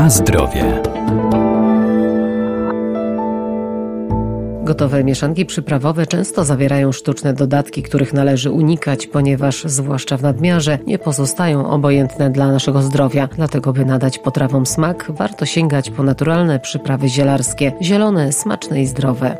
Na zdrowie. Gotowe mieszanki przyprawowe często zawierają sztuczne dodatki, których należy unikać, ponieważ zwłaszcza w nadmiarze nie pozostają obojętne dla naszego zdrowia. Dlatego, by nadać potrawom smak, warto sięgać po naturalne przyprawy zielarskie, zielone, smaczne i zdrowe.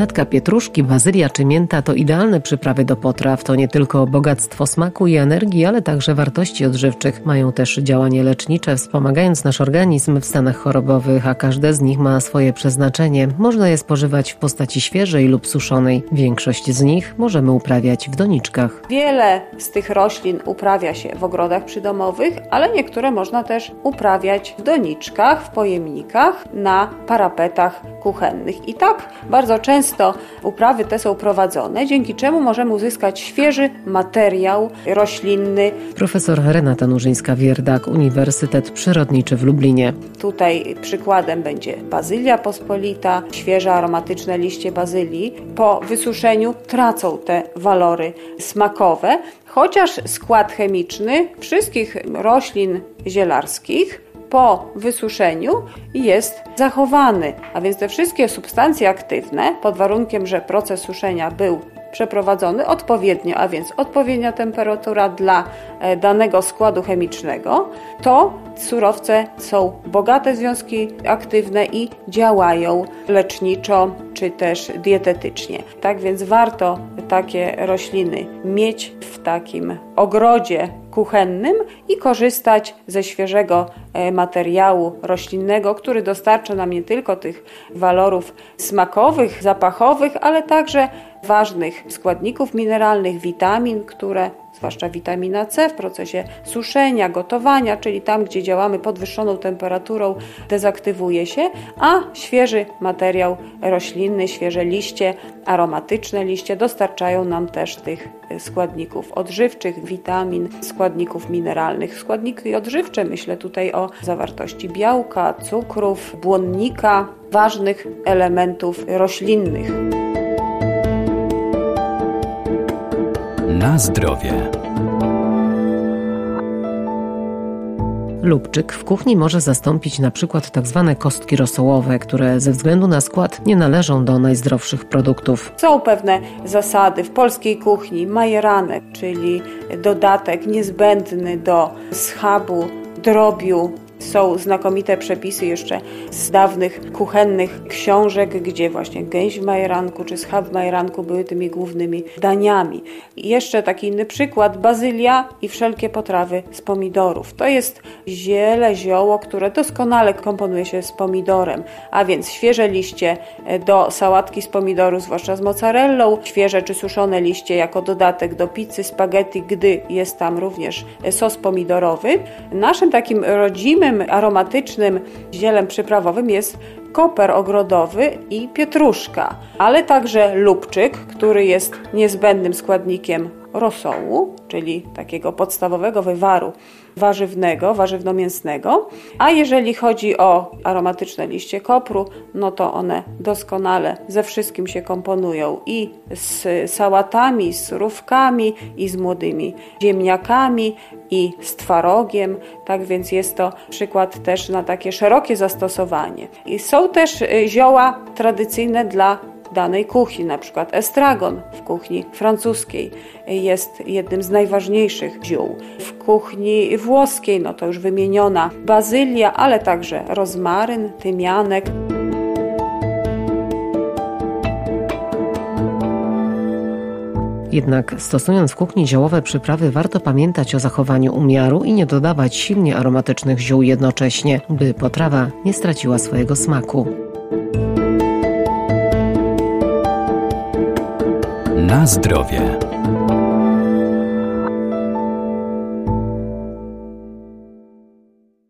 Natka pietruszki, bazylia czy mięta to idealne przyprawy do potraw. To nie tylko bogactwo smaku i energii, ale także wartości odżywczych. Mają też działanie lecznicze, wspomagając nasz organizm w stanach chorobowych, a każde z nich ma swoje przeznaczenie. Można je spożywać w postaci świeżej lub suszonej. Większość z nich możemy uprawiać w doniczkach. Wiele z tych roślin uprawia się w ogrodach przydomowych, ale niektóre można też uprawiać w doniczkach, w pojemnikach, na parapetach kuchennych. I tak bardzo często często uprawy te są prowadzone, dzięki czemu możemy uzyskać świeży materiał roślinny. Profesor Renata Nurzyńska-Wierdak, Uniwersytet Przyrodniczy w Lublinie. Tutaj przykładem będzie bazylia pospolita, świeże aromatyczne liście bazylii. Po wysuszeniu tracą te walory smakowe, chociaż skład chemiczny wszystkich roślin zielarskich po wysuszeniu jest zachowany. A więc te wszystkie substancje aktywne, pod warunkiem, że proces suszenia był przeprowadzony odpowiednio, a więc odpowiednia temperatura dla e, danego składu chemicznego, to surowce są bogate związki aktywne i działają leczniczo czy też dietetycznie. Tak więc warto takie rośliny mieć w takim ogrodzie kuchennym i korzystać ze świeżego e, materiału roślinnego, który dostarcza nam nie tylko tych walorów smakowych, zapachowych, ale także ważnych składników mineralnych, witamin, które zwłaszcza witamina C w procesie suszenia, gotowania, czyli tam, gdzie działamy podwyższoną temperaturą, dezaktywuje się, a świeży materiał roślinny, świeże liście, aromatyczne liście dostarczają nam też tych składników odżywczych, witamin, składników mineralnych. Składniki odżywcze, myślę tutaj o zawartości białka, cukrów, błonnika, ważnych elementów roślinnych. Na zdrowie. Lubczyk w kuchni może zastąpić na przykład tak zwane kostki rosołowe, które ze względu na skład nie należą do najzdrowszych produktów. Są pewne zasady w polskiej kuchni, majeranek, czyli dodatek niezbędny do schabu, drobiu, są znakomite przepisy jeszcze z dawnych kuchennych książek, gdzie właśnie gęś w majeranku czy schab w majeranku były tymi głównymi daniami. I jeszcze taki inny przykład, bazylia i wszelkie potrawy z pomidorów. To jest ziele, zioło, które doskonale komponuje się z pomidorem, a więc świeże liście do sałatki z pomidoru, zwłaszcza z mozzarellą, świeże czy suszone liście jako dodatek do pizzy, spaghetti, gdy jest tam również sos pomidorowy. Naszym takim rodzimym aromatycznym zielem przyprawowym jest koper ogrodowy i pietruszka, ale także lubczyk, który jest niezbędnym składnikiem rosołu, czyli takiego podstawowego wywaru warzywnego, warzywno-mięsnego. A jeżeli chodzi o aromatyczne liście kopru, no to one doskonale ze wszystkim się komponują i z sałatami, z surówkami, i z młodymi ziemniakami, i z twarogiem. Tak więc jest to przykład też na takie szerokie zastosowanie. I są też y, zioła tradycyjne dla danej kuchni, na przykład estragon w kuchni francuskiej jest jednym z najważniejszych ziół. W kuchni włoskiej, no to już wymieniona bazylia, ale także rozmaryn, tymianek. Jednak stosując w kuchni ziołowe przyprawy warto pamiętać o zachowaniu umiaru i nie dodawać silnie aromatycznych ziół jednocześnie, by potrawa nie straciła swojego smaku. Na zdrowie.